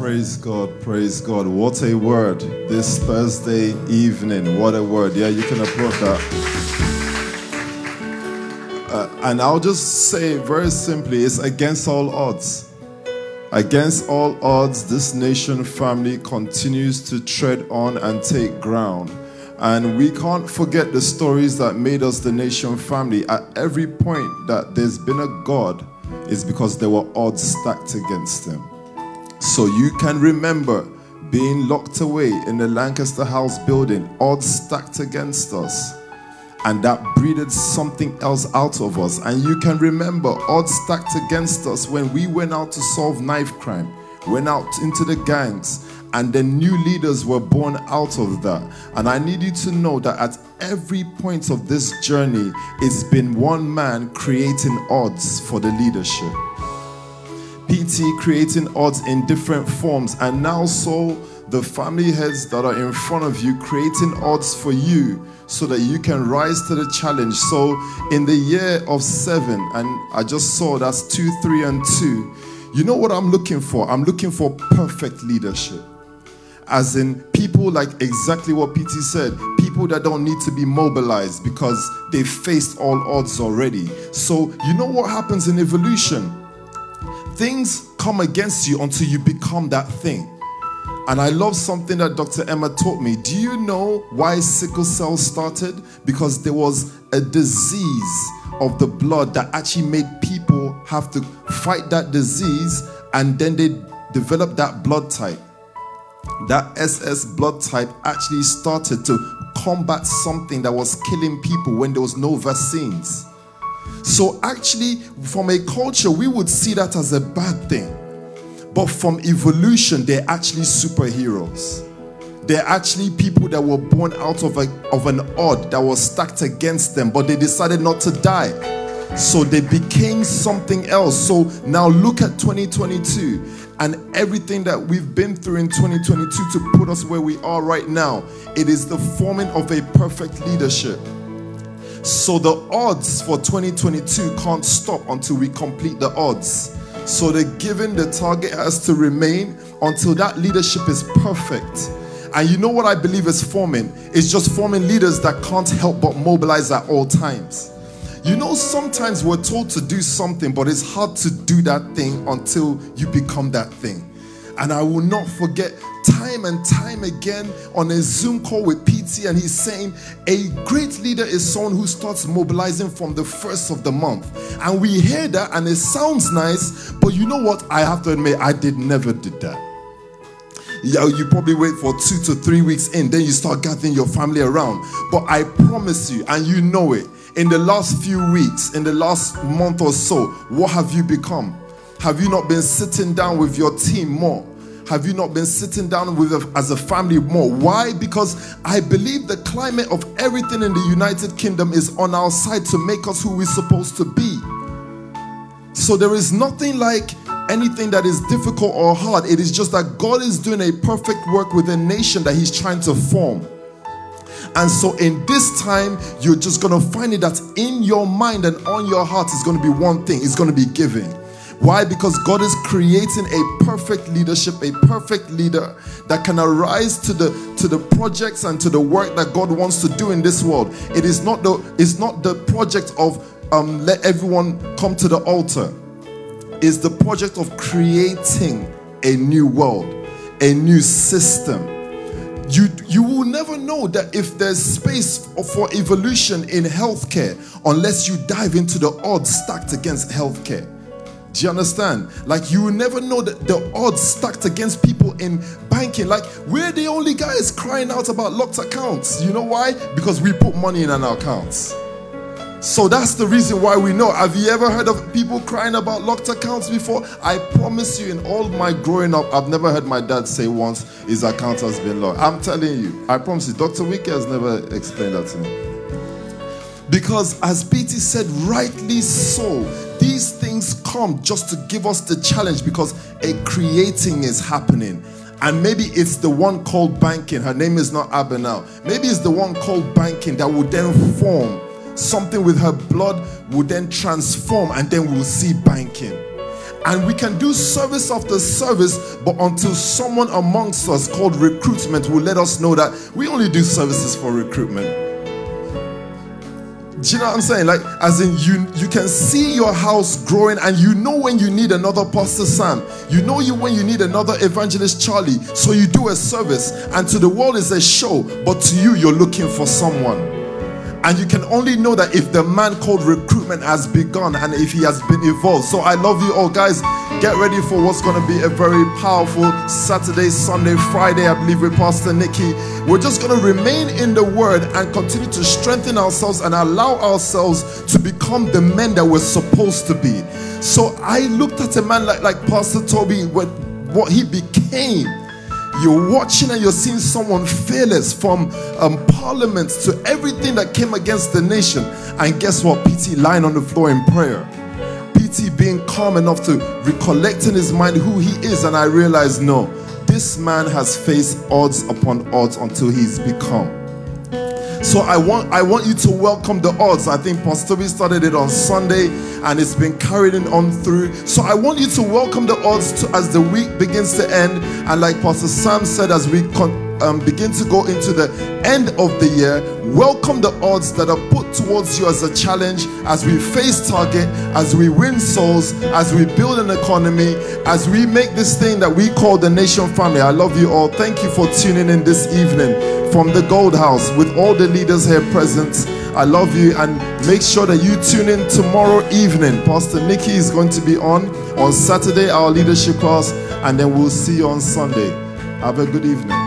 Praise God, praise God. What a word this Thursday evening. What a word. Yeah, you can applaud that. Uh, and I'll just say very simply it's against all odds. Against all odds, this Nxtion Family continues to tread on and take ground. And we can't forget the stories that made us the Nxtion Family. At every point that there's been a God, is because there were odds stacked against him. So you can remember being locked away in the Lancaster House building, odds stacked against us. And that breeded something else out of us. And you can remember odds stacked against us when we went out to solve knife crime, went out into the gangs, and then new leaders were born out of that. And I need you to know that at every point of this journey, it's been one man creating odds for the leadership. PT creating odds in different forms, and now so the family heads that are in front of you creating odds for you so that you can rise to the challenge. So, in the year of seven, and I just saw that's two, three, and two, you know what I'm looking for? I'm looking for perfect leadership. As in, people like exactly what PT said, people that don't need to be mobilized because they faced all odds already. So, you know what happens in evolution? Things come against you until you become that thing. And I love something that Dr. Emma taught me. Do you know why sickle cell started? Because there was a disease of the blood that actually made people have to fight that disease and then they developed that blood type. That SS blood type actually started to combat something that was killing people when there was no vaccines. So, actually, from a culture, we would see that as a bad thing. But from evolution, they're actually superheroes. They're actually people that were born out of, a, of an odd that was stacked against them, but they decided not to die. So they became something else. So now look at 2022 and everything that we've been through in 2022 to put us where we are right now. It is the forming of a perfect leadership. So the odds for 2022 can't stop until we complete the odds. So the given the target has to remain until that leadership is perfect. And you know what I believe is forming? It's just forming leaders that can't help but mobilize at all times. You know, sometimes we're told to do something, but it's hard to do that thing until you become that thing. And I will not forget time and time again on a Zoom call with PT, and he's saying a great leader is someone who starts mobilizing from the first of the month. And we hear that, and it sounds nice, but you know what? I have to admit, I did never did that. Yeah, you probably wait for two to three weeks in, then you start gathering your family around. But I promise you, and you know it, in the last few weeks, in the last month or so, what have you become? Have you not been sitting down with your team more? have you not been sitting down with a, as a family more? Why? Because I believe the climate of everything in the United Kingdom is on our side to make us who we're supposed to be. So there is nothing like anything that is difficult or hard. It is just that God is doing a perfect work with a nation that He's trying to form. And so, in this time, you're just going to find it that in your mind and on your heart is going to be one thing it's going to be giving. Why? Because God is creating a perfect leadership, a perfect leader that can arise to the to the projects and to the work that God wants to do in this world. It is not the it's not the project of um, let everyone come to the altar. It's the project of creating a new world, a new system. You, you will never know that if there's space for evolution in healthcare unless you dive into the odds stacked against healthcare. Do you understand? Like you will never know that the odds stacked against people in banking. Like we're the only guys crying out about locked accounts. You know why? Because we put money in our accounts. So that's the reason why we know. Have you ever heard of people crying about locked accounts before? I promise you, in all my growing up, I've never heard my dad say once his account has been locked. I'm telling you, I promise you, Dr. Wiki has never explained that to me. Because as PT said, rightly so, things come just to give us the challenge because a creating is happening. And maybe it's the one called banking. Her name is not now. Maybe it's the one called banking that will then form something with her blood, will then transform, and then we'll see banking. And we can do service after service, but until someone amongst us called recruitment will let us know that we only do services for recruitment. Do you know what I'm saying? Like, as in, you you can see your house growing, and you know when you need another Pastor Sam. You know you when you need another Evangelist Charlie. So you do a service, and to the world is a show, but to you, you're looking for someone. And you can only know that if the man called recruitment has begun and if he has been evolved. So I love you all, guys. Get ready for what's going to be a very powerful Saturday, Sunday, Friday, I believe, with Pastor Nikki. We're just going to remain in the word and continue to strengthen ourselves and allow ourselves to become the men that we're supposed to be. So I looked at a man like, like Pastor Tobi, what, what he became you're watching and you're seeing someone fearless from um, parliament to everything that came against the nation. And guess what? PT lying on the floor in prayer. PT being calm enough to recollect in his mind who he is. And I realized, no, this man has faced odds upon odds until he's become. So I want I want you to welcome the odds. I think Pastor B started it on Sunday and it's been carried on through. So I want you to welcome the odds to, as the week begins to end. And like Pastor Sam said, as we um, begin to go into the end of the year, welcome the odds that are put towards you as a challenge as we face target, as we win souls, as we build an economy, as we make this thing that we call the Nxtion Family. I love you all. Thank you for tuning in this evening from the Gold House with all the leaders here present. I love you and make sure that you tune in tomorrow evening. Pastor Nikki is going to be on on Saturday, our leadership class, and then we'll see you on Sunday. Have a good evening.